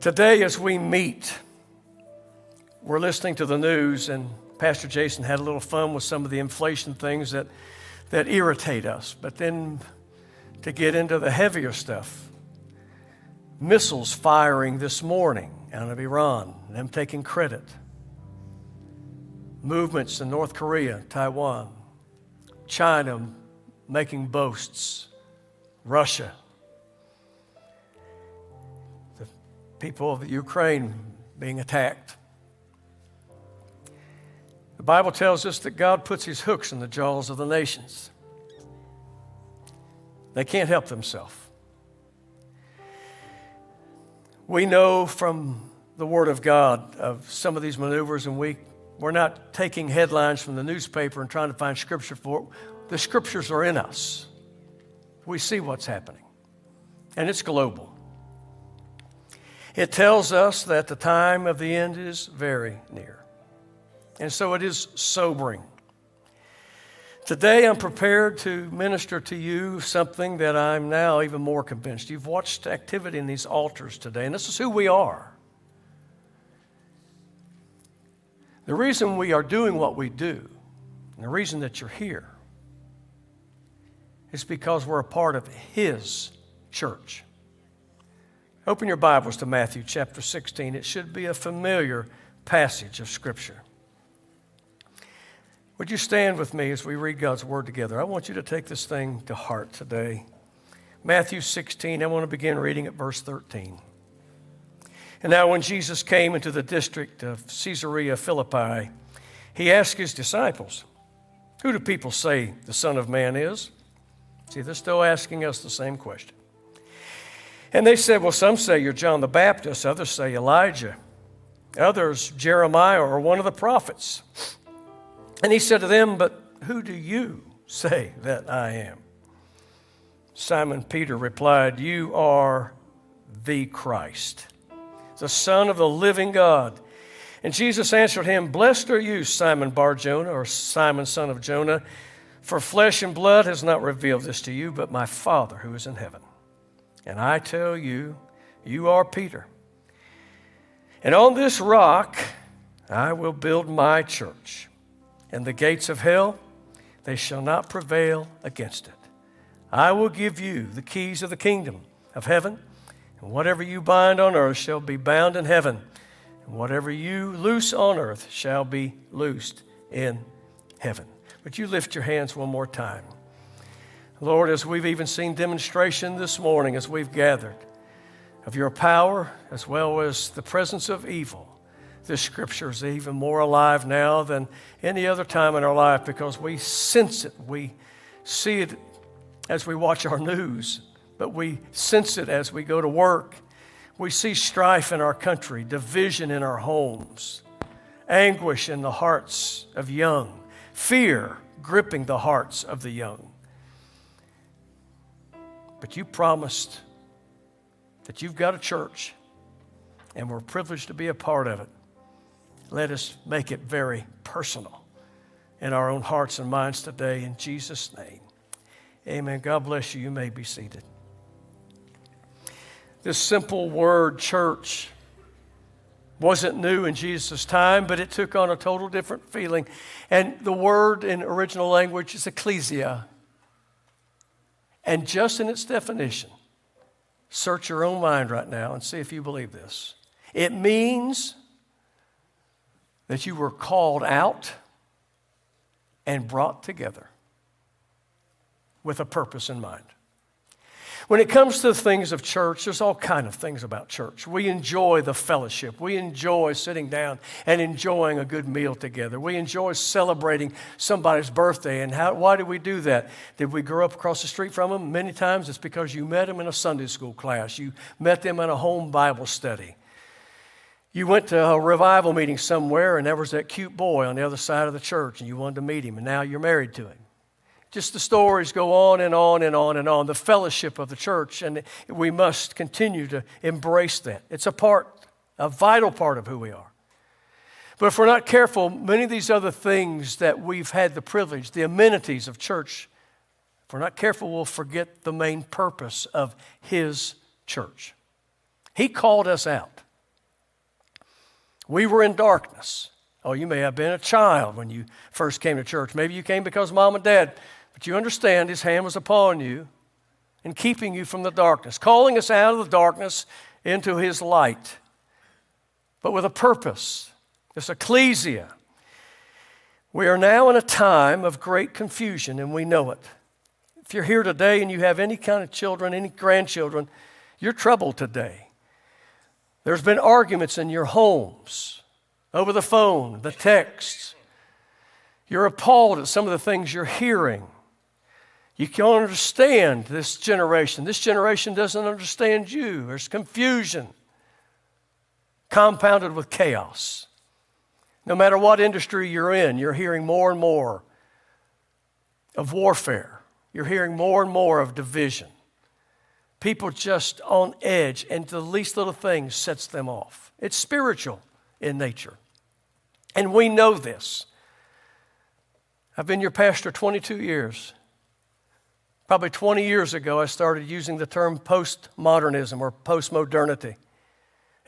Today, as we meet, we're listening to the news, and Pastor Jason had a little fun with some of the inflation things that, that irritate us. But then to get into the heavier stuff, missiles firing this morning out of Iran, them taking credit, movements in North Korea, Taiwan, China making boasts, Russia, people of Ukraine being attacked. The Bible tells us that God puts his hooks in the jaws of the nations. They can't help themselves. We know from the Word of God of some of these maneuvers, and we, we're not taking headlines from the newspaper and trying to find scripture for it. The scriptures are in us. We see what's happening, and it's global. It tells us that the time of the end is very near. And so it is sobering. Today, I'm prepared to minister to you something that I'm now even more convinced. You've watched activity in these altars today, and this is who we are. The reason we are doing what we do, and the reason that you're here, is because we're a part of His church. Open your Bibles to Matthew chapter 16. It should be a familiar passage of Scripture. Would you stand with me as we read God's Word together? I want you to take this thing to heart today. Matthew 16, I want to begin reading at verse 13. And now, when Jesus came into the district of Caesarea Philippi, he asked his disciples, Who do people say the Son of Man is? See, they're still asking us the same question. And they said, Well, some say you're John the Baptist, others say Elijah, others Jeremiah or one of the prophets. And he said to them, But who do you say that I am? Simon Peter replied, You are the Christ, the Son of the living God. And Jesus answered him, Blessed are you, Simon Bar Jonah, or Simon, son of Jonah, for flesh and blood has not revealed this to you, but my Father who is in heaven. And I tell you, you are Peter. And on this rock I will build my church and the gates of hell, they shall not prevail against it. I will give you the keys of the kingdom of heaven, and whatever you bind on earth shall be bound in heaven, and whatever you loose on earth shall be loosed in heaven. But you lift your hands one more time. Lord, as we've even seen demonstration this morning as we've gathered of your power as well as the presence of evil, this scripture is even more alive now than any other time in our life because we sense it. We see it as we watch our news, but we sense it as we go to work. We see strife in our country, division in our homes, anguish in the hearts of young, fear gripping the hearts of the young. But you promised that you've got a church, and we're privileged to be a part of it let us make it very personal in our own hearts and minds today in Jesus' name. Amen. God bless you. You may be seated. This simple word, church, wasn't new in Jesus' time, but it took on a total different feeling. And the word in original language is ecclesia. And just in its definition, search your own mind right now and see if you believe this. It means that you were called out and brought together with a purpose in mind. When it comes to the things of church, there's all kind of things about church. We enjoy the fellowship. We enjoy sitting down and enjoying a good meal together. We enjoy celebrating somebody's birthday. And how, why do we do that? Did we grow up across the street from them? Many times it's because you met them in a Sunday school class. You met them in a home Bible study. You went to a revival meeting somewhere, and there was that cute boy on the other side of the church, and you wanted to meet him, and now you're married to him. Just the stories go on and on and on and on. The fellowship of the church, and we must continue to embrace that. It's a part, a vital part of who we are. But if we're not careful, many of these other things that we've had the privilege, the amenities of church, if we're not careful, we'll forget the main purpose of His church. He called us out. We were in darkness. Oh, you may have been a child when you first came to church. Maybe you came because mom and dad, but you understand His hand was upon you and keeping you from the darkness, calling us out of the darkness into His light, but with a purpose. This ecclesia. We are now in a time of great confusion, and we know it. If you're here today and you have any kind of children, any grandchildren, you're troubled today. There's been arguments in your homes, over the phone, the texts. You're appalled at some of the things you're hearing. You can't understand this generation. This generation doesn't understand you. There's confusion compounded with chaos. No matter what industry you're in, you're hearing more and more of warfare. You're hearing more and more of division. People just on edge, and the least little thing sets them off. It's spiritual in nature. And we know this. I've been your pastor 22 years. Probably 20 years ago, I started using the term postmodernism or postmodernity.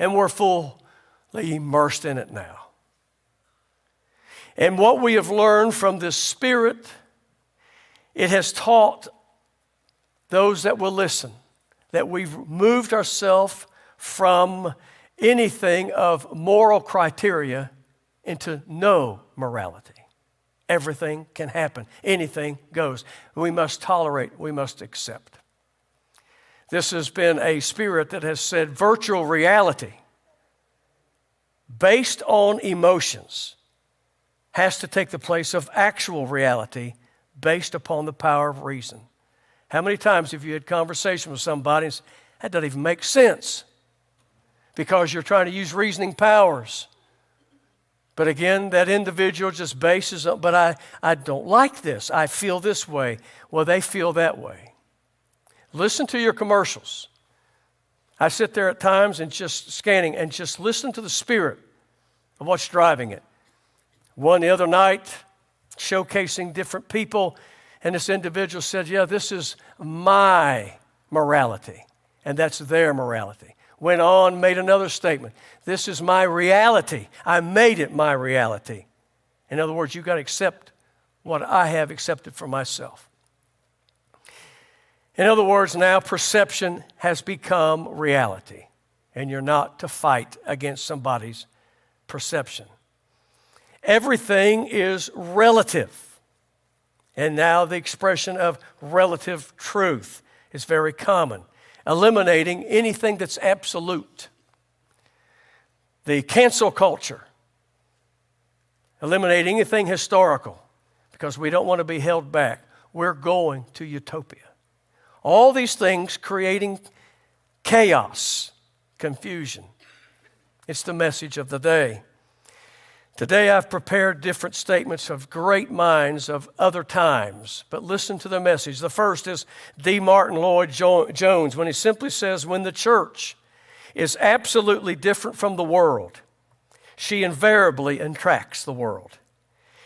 And we're fully immersed in it now. And what we have learned from this spirit, it has taught those that will listen that we've moved ourselves from anything of moral criteria into no morality. Everything can happen, anything goes. We must tolerate, we must accept. This has been a spirit that has said virtual reality based on emotions has to take the place of actual reality based upon the power of reason. How many times have you had conversation with somebody and said, that doesn't even make sense because you're trying to use reasoning powers? But again, that individual just bases on, but I, I don't like this. I feel this way. Well, they feel that way. Listen to your commercials. I sit there at times and just scanning and just listen to the spirit of what's driving it. One the other night, showcasing different people, and this individual said, Yeah, this is my morality, and that's their morality went on, made another statement. This is my reality. I made it my reality. In other words, you've got to accept what I have accepted for myself. In other words, now perception has become reality, and you're not to fight against somebody's perception. Everything is relative. And now the expression of relative truth is very common eliminating anything that's absolute. The cancel culture, eliminating anything historical because we don't want to be held back. We're going to utopia. All these things creating chaos, confusion. It's the message of the day. Today I've prepared different statements of great minds of other times, but listen to the message. The first is D. Martyn Lloyd Jones when he simply says, When the church is absolutely different from the world, she invariably attracts the world.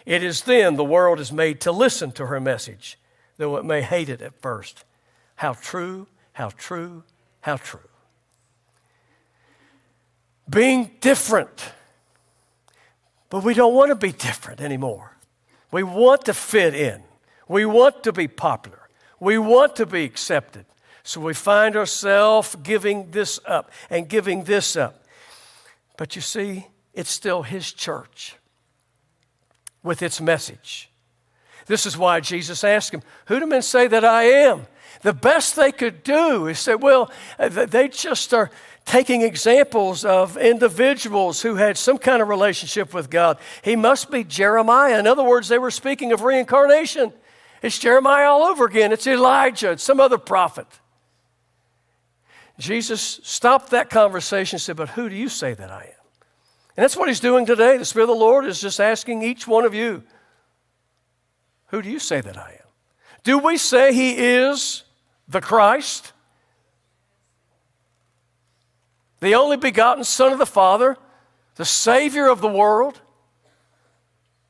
It is then the world is made to listen to her message, though it may hate it at first. How true, how true, how true. Being different but we don't want to be different anymore. We want to fit in. We want to be popular. We want to be accepted. So we find ourselves giving this up and giving this up. But you see, it's still His church with its message. This is why Jesus asked him, Who do men say that I am? The best they could do is say, Well, they just are taking examples of individuals who had some kind of relationship with God. He must be Jeremiah. In other words, they were speaking of reincarnation. It's Jeremiah all over again. It's Elijah. It's some other prophet. Jesus stopped that conversation and said, But who do you say that I am? And that's what he's doing today. The Spirit of the Lord is just asking each one of you, Who do you say that I am? Do we say he is the Christ? The only begotten Son of the Father, the Savior of the world,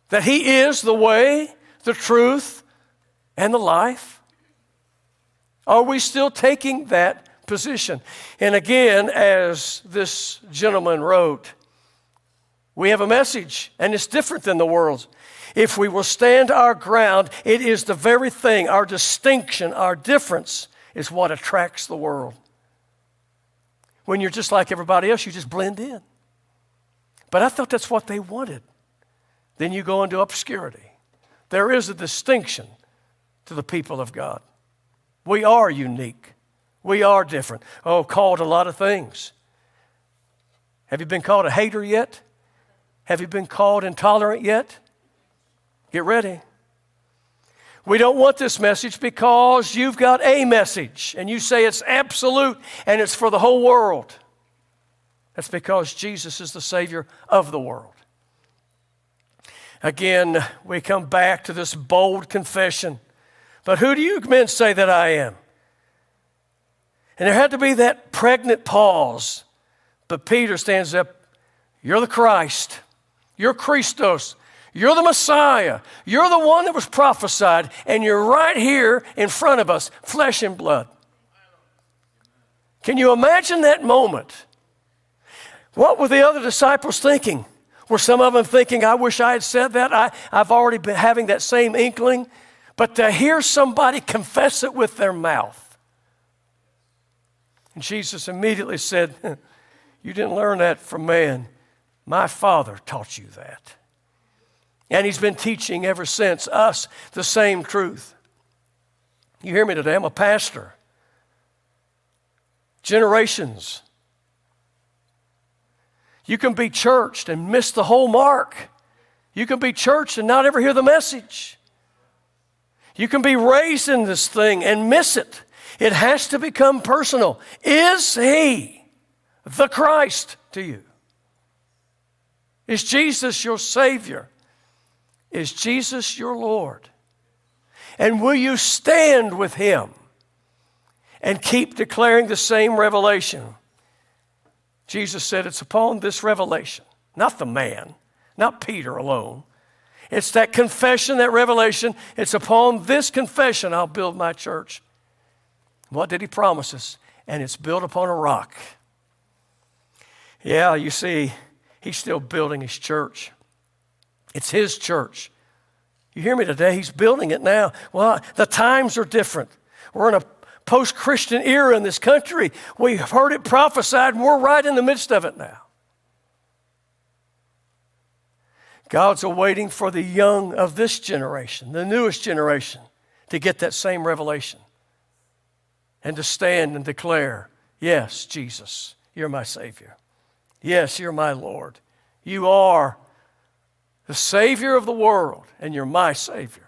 that He is the way, the truth, and the life? Are we still taking that position? And again, as this gentleman wrote, We have a message, and it's different than the world's. If we will stand our ground, it is the very thing, our distinction, our difference, is what attracts the world. When you're just like everybody else, you just blend in. But I thought that's what they wanted. Then you go into obscurity. There is a distinction to the people of God. We are unique. We are different. Oh, called a lot of things. Have you been called a hater yet? Have you been called intolerant yet? Get ready. We don't want this message because you've got a message and you say it's absolute and it's for the whole world. That's because Jesus is the Savior of the world. Again, we come back to this bold confession. But who do you men say that I am? And there had to be that pregnant pause. But Peter stands up You're the Christ. You're Christos. You're the Messiah. You're the one that was prophesied, and you're right here in front of us, flesh and blood. Can you imagine that moment? What were the other disciples thinking? Were some of them thinking, I wish I had said that? I, I've already been having that same inkling. But to hear somebody confess it with their mouth. And Jesus immediately said, You didn't learn that from man. My Father taught you that. And he's been teaching ever since us the same truth. You hear me today? I'm a pastor. Generations. You can be churched and miss the whole mark. You can be churched and not ever hear the message. You can be raised in this thing and miss it. It has to become personal. Is He the Christ to you? Is Jesus your Savior? Is Jesus your Lord? And will you stand with him and keep declaring the same revelation? Jesus said, It's upon this revelation, not the man, not Peter alone. It's that confession, that revelation. It's upon this confession I'll build my church. What did he promise us? And it's built upon a rock. Yeah, you see, he's still building his church. It's His church. You hear me today? He's building it now. Well, the times are different. We're in a post Christian era in this country. We've heard it prophesied, and we're right in the midst of it now. God's awaiting for the young of this generation, the newest generation, to get that same revelation and to stand and declare, Yes, Jesus, you're my Savior. Yes, you're my Lord. You are the Savior of the world, and you're my Savior.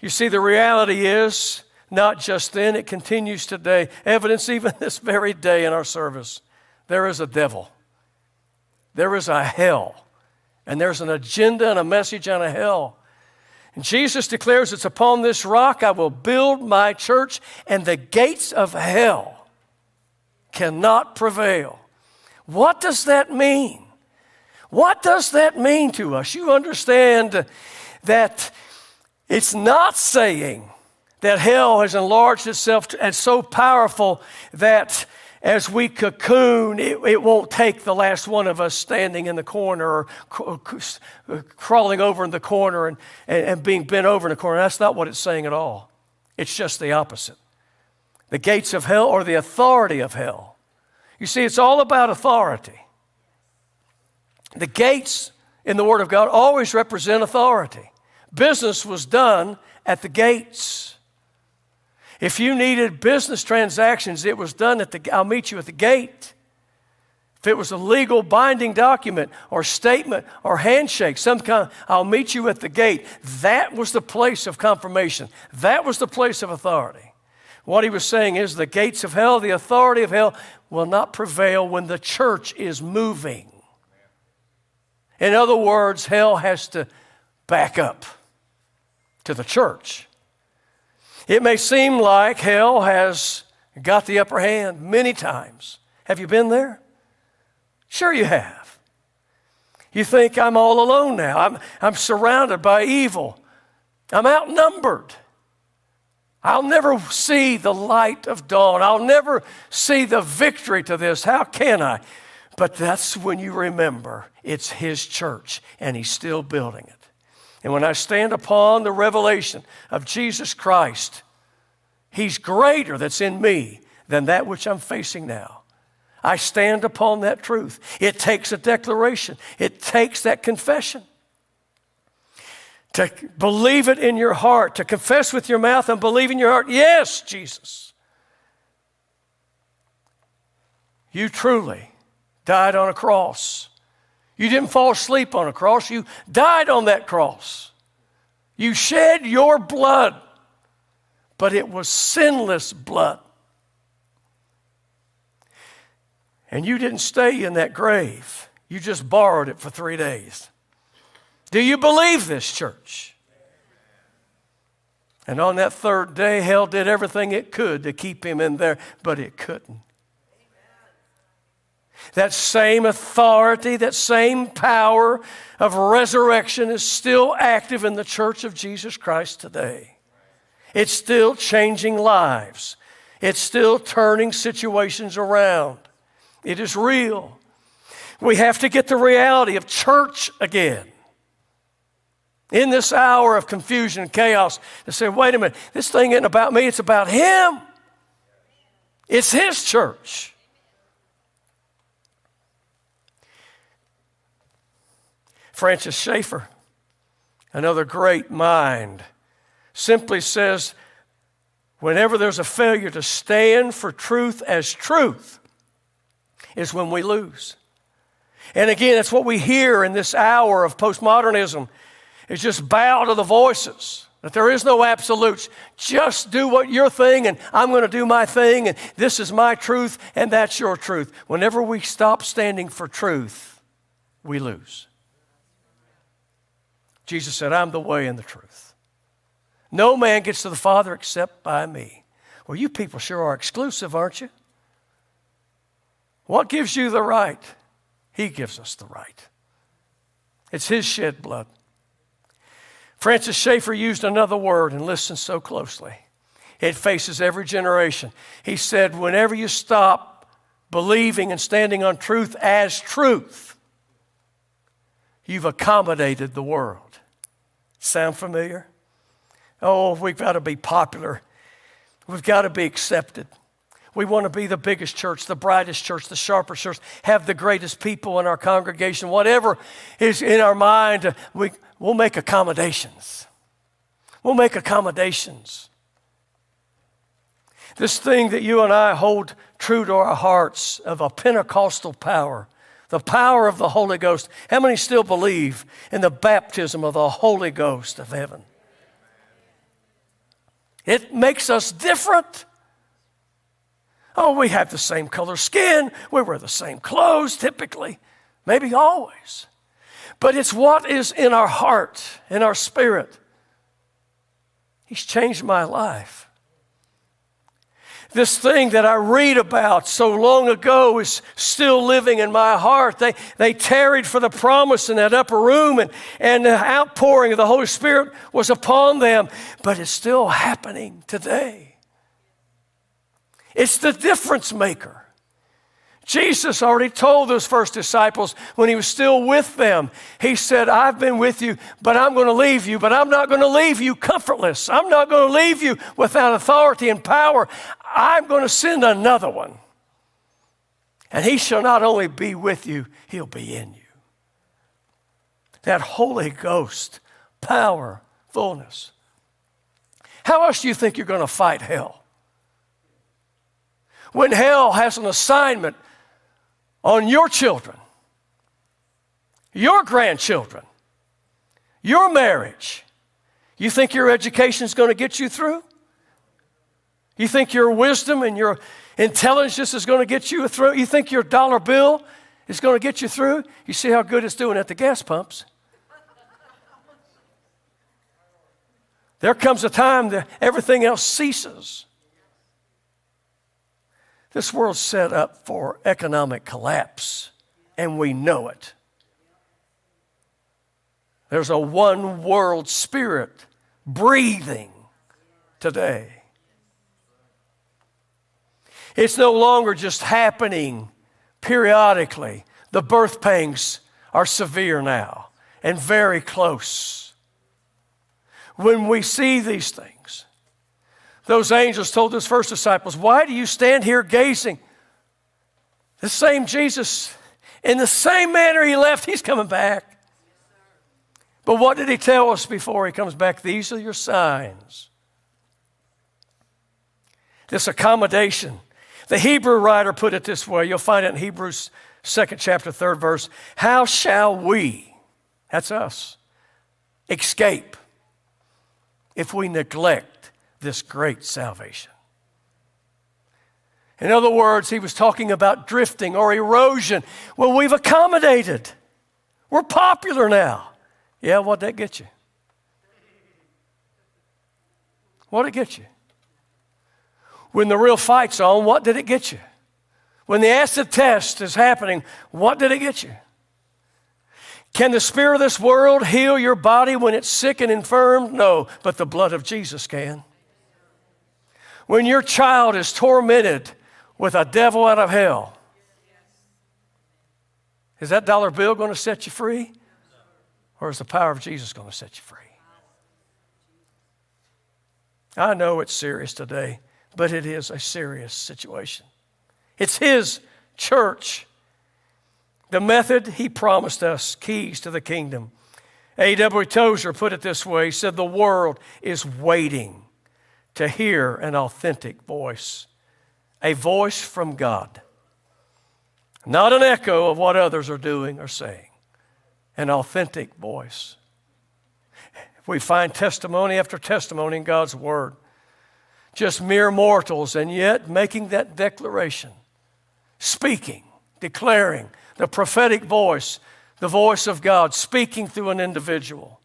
You see, the reality is not just then, it continues today. Evidence even this very day in our service. There is a devil, there is a hell, and there's an agenda and a message on a hell. And Jesus declares, It's upon this rock I will build my church, and the gates of hell cannot prevail. What does that mean? What does that mean to us? You understand that it's not saying that hell has enlarged itself and so powerful that as we cocoon, it, it, won't take the last one of us standing in the corner or uh, crawling over in the corner and, and, and being bent over in the corner. That's not what it's saying at all. It's just the opposite. The gates of hell or the authority of hell. You see, it's all about authority. The gates in the Word of God always represent authority. Business was done at the gates. If you needed business transactions, it was done at the, I'll meet you at the gate. If it was a legal binding document or statement or handshake, some kind, I'll meet you at the gate. That was the place of confirmation. That was the place of authority. What he was saying is the gates of hell, the authority of hell, will not prevail when the church is moving. In other words, hell has to back up to the church. It may seem like hell has got the upper hand many times. Have you been there? Sure, you have. You think I'm all alone now. I'm, I'm surrounded by evil. I'm outnumbered. I'll never see the light of dawn. I'll never see the victory to this. How can I? But that's when you remember it's His church and He's still building it. And when I stand upon the revelation of Jesus Christ, He's greater that's in me than that which I'm facing now. I stand upon that truth. It takes a declaration, it takes that confession. To believe it in your heart, to confess with your mouth and believe in your heart, yes, Jesus. You truly died on a cross. You didn't fall asleep on a cross, you died on that cross. You shed your blood, but it was sinless blood. And you didn't stay in that grave, you just borrowed it for three days. Do you believe this, church? And on that third day, hell did everything it could to keep him in there, but it couldn't. That same authority, that same power of resurrection is still active in the church of Jesus Christ today. It's still changing lives, it's still turning situations around. It is real. We have to get the reality of church again. In this hour of confusion and chaos, to say, wait a minute, this thing isn't about me, it's about Him. It's His church. Francis Schaeffer, another great mind, simply says whenever there's a failure to stand for truth as truth, is when we lose. And again, that's what we hear in this hour of postmodernism. It's just bow to the voices. That there is no absolutes. Just do what your thing, and I'm going to do my thing, and this is my truth, and that's your truth. Whenever we stop standing for truth, we lose. Jesus said, I'm the way and the truth. No man gets to the Father except by me. Well, you people sure are exclusive, aren't you? What gives you the right? He gives us the right. It's His shed blood. Francis Schaeffer used another word, and listen so closely. It faces every generation. He said, Whenever you stop believing and standing on truth as truth, you've accommodated the world. Sound familiar? Oh, we've got to be popular. We've got to be accepted. We want to be the biggest church, the brightest church, the sharpest church, have the greatest people in our congregation. Whatever is in our mind, we, we'll make accommodations. We'll make accommodations. This thing that you and I hold true to our hearts of a Pentecostal power, the power of the Holy Ghost. How many still believe in the baptism of the Holy Ghost of heaven? It makes us different. Oh, we have the same color skin. We wear the same clothes typically, maybe always. But it's what is in our heart, in our spirit. He's changed my life. This thing that I read about so long ago is still living in my heart. They, they tarried for the promise in that upper room, and, and the outpouring of the Holy Spirit was upon them, but it's still happening today. It's the difference maker. Jesus already told those first disciples when he was still with them, He said, I've been with you, but I'm going to leave you, but I'm not going to leave you comfortless. I'm not going to leave you without authority and power. I'm going to send another one. And he shall not only be with you, he'll be in you. That Holy Ghost, power, fullness. How else do you think you're going to fight hell? when hell has an assignment on your children, your grandchildren, your marriage, you think your education is going to get you through? You think your wisdom and your intelligence is going to get you through? You think your dollar bill is going to get you through? You see how good it's doing at the gas pumps. There comes a time that everything else ceases. This world's set up for economic collapse, and we know it. There's a one world spirit breathing today. It's no longer just happening periodically. The birth pangs are severe now and very close. When we see these things, those angels told those first disciples, Why do you stand here gazing? The same Jesus, in the same manner he left, he's coming back. But what did he tell us before he comes back? These are your signs. This accommodation. The Hebrew writer put it this way. You'll find it in Hebrews 2nd chapter, 3rd verse. How shall we, that's us, escape if we neglect this great salvation? In other words, he was talking about drifting or erosion. Well, we've accommodated. We're popular now. Yeah, what'd that get you? What'd it get you? When the real fight's on, what did it get you? When the acid test is happening, what did it get you? Can the spirit of this world heal your body when it's sick and infirm? No, but the blood of Jesus can. When your child is tormented with a devil out of hell, is that dollar bill going to set you free? Or is the power of Jesus going to set you free? I know it's serious today, but it is a serious situation. It's His church. The method He promised us, keys to the kingdom. A.W. Tozer put it this way He said, The world is waiting to hear an authentic voice, a voice from God, not an echo of what others are doing or saying an authentic voice. We find testimony after testimony in God's Word. Just mere mortals, and yet making that declaration, speaking, declaring the prophetic voice, the voice of God, speaking through an individual.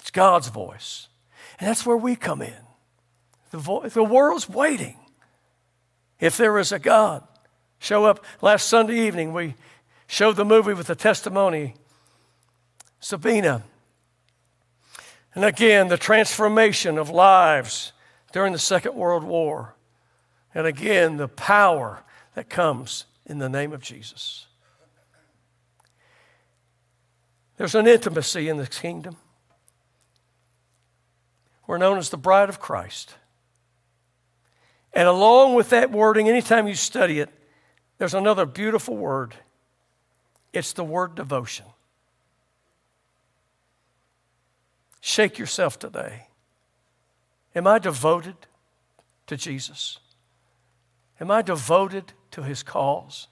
It's God's voice. And that's where we come in. The, vo- the world's waiting. If there is a God, show up. Last Sunday evening, we showed the movie with the testimony Sabina. And again, the transformation of lives during the Second World War. And again, the power that comes in the name of Jesus. There's an intimacy in the kingdom. We're known as the bride of Christ. And along with that wording, anytime you study it, there's another beautiful word. It's the word devotion. Shake yourself today. Am I devoted to Jesus? Am I devoted to his cause?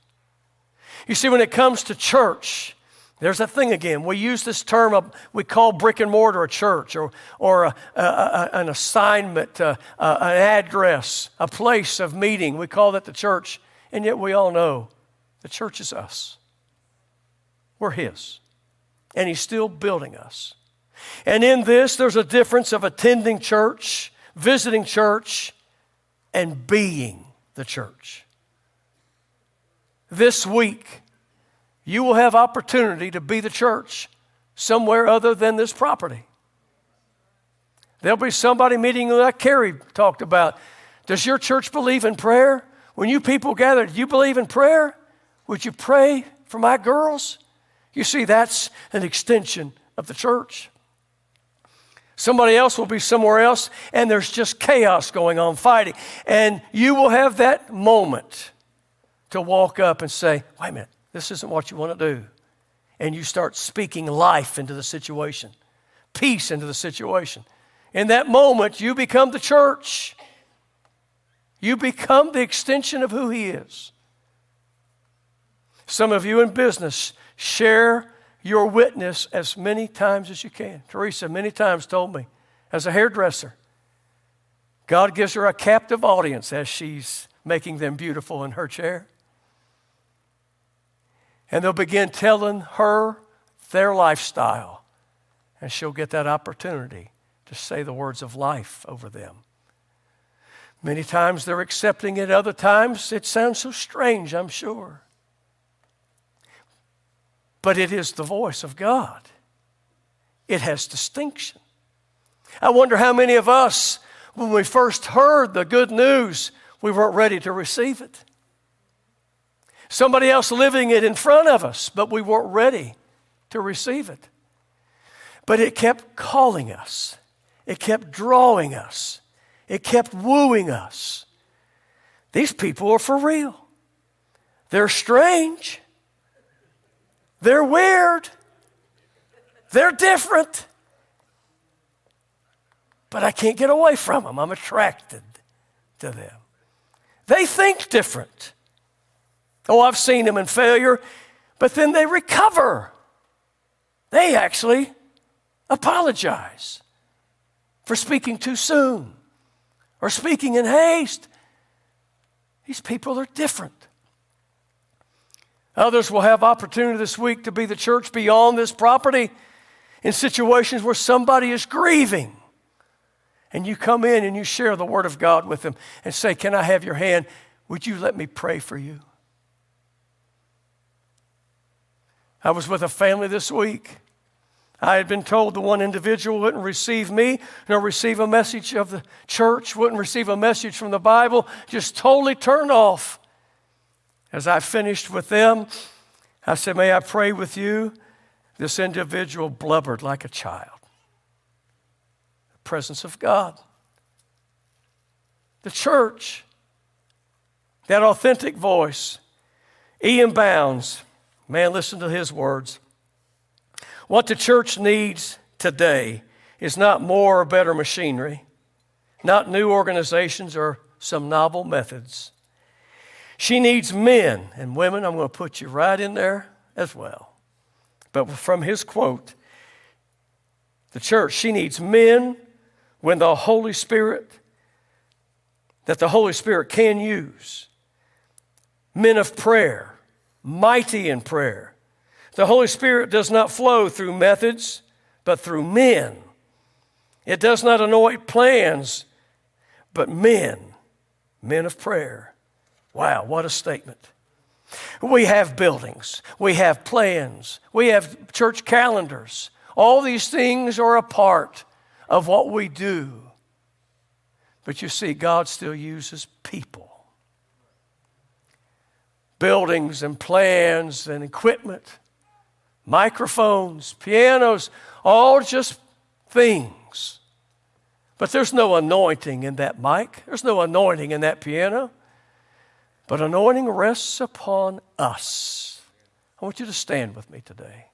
You see, when it comes to church, there's a thing again. We use this term, of, we call brick and mortar a church or, or a, a, a, an assignment, uh, an address, a place of meeting. We call that the church. And yet we all know the church is us. We're His. And He's still building us. And in this, there's a difference of attending church, visiting church, and being the church. This week, you will have opportunity to be the church somewhere other than this property. There'll be somebody meeting you like Carrie talked about. Does your church believe in prayer? When you people gather, do you believe in prayer? Would you pray for my girls? You see, that's an extension of the church. Somebody else will be somewhere else, and there's just chaos going on, fighting. And you will have that moment to walk up and say, Wait a minute, this isn't what you want to do. And you start speaking life into the situation, peace into the situation. In that moment, you become the church. You become the extension of who He is. Some of you in business share your witness as many times as you can. Teresa many times told me, as a hairdresser, God gives her a captive audience as she's making them beautiful in her chair. And they'll begin telling her their lifestyle, and she'll get that opportunity to say the words of life over them. Many times they're accepting it, other times it sounds so strange, I'm sure but it is the voice of God. It has distinction. I wonder how many of us, when we first heard the good news, we weren't ready to receive it. Somebody else living it in front of us, but we weren't ready to receive it. But it kept calling us, it kept drawing us, it kept wooing us. These people are for real. They're strange. They're weird. They're different. But I can't get away from them. I'm attracted to them. They think different. Oh, I've seen them in failure, but then they recover. They actually apologize for speaking too soon or speaking in haste. These people are different. Others will have opportunity this week to be the church beyond this property in situations where somebody is grieving. And you come in and you share the Word of God with them and say, Can I have your hand? Would you let me pray for you? I was with a family this week. I had been told the one individual wouldn't receive me, nor receive a message of the church, wouldn't receive a message from the Bible, just totally turned off. As I finished with them, I said, May I pray with you? This individual blubbered like a child. The presence of God. The church. That authentic voice. E.M. Bounds, man, listen to his words. What the church needs today is not more or better machinery, not new organizations or some novel methods. She needs men and women. I'm going to put you right in there as well. But from his quote, the church, she needs men when the Holy Spirit, that the Holy Spirit can use. Men of prayer, mighty in prayer. The Holy Spirit does not flow through methods, but through men. It does not anoint plans, but men, men of prayer. Wow, what a statement. We have buildings, we have plans, we have church calendars. All these things are a part of what we do. But you see, God still uses people. Buildings and plans and equipment, microphones, pianos, all just things. But there's no anointing in that mic, there's no anointing in that piano. But anointing rests upon us. I want you to stand with me today.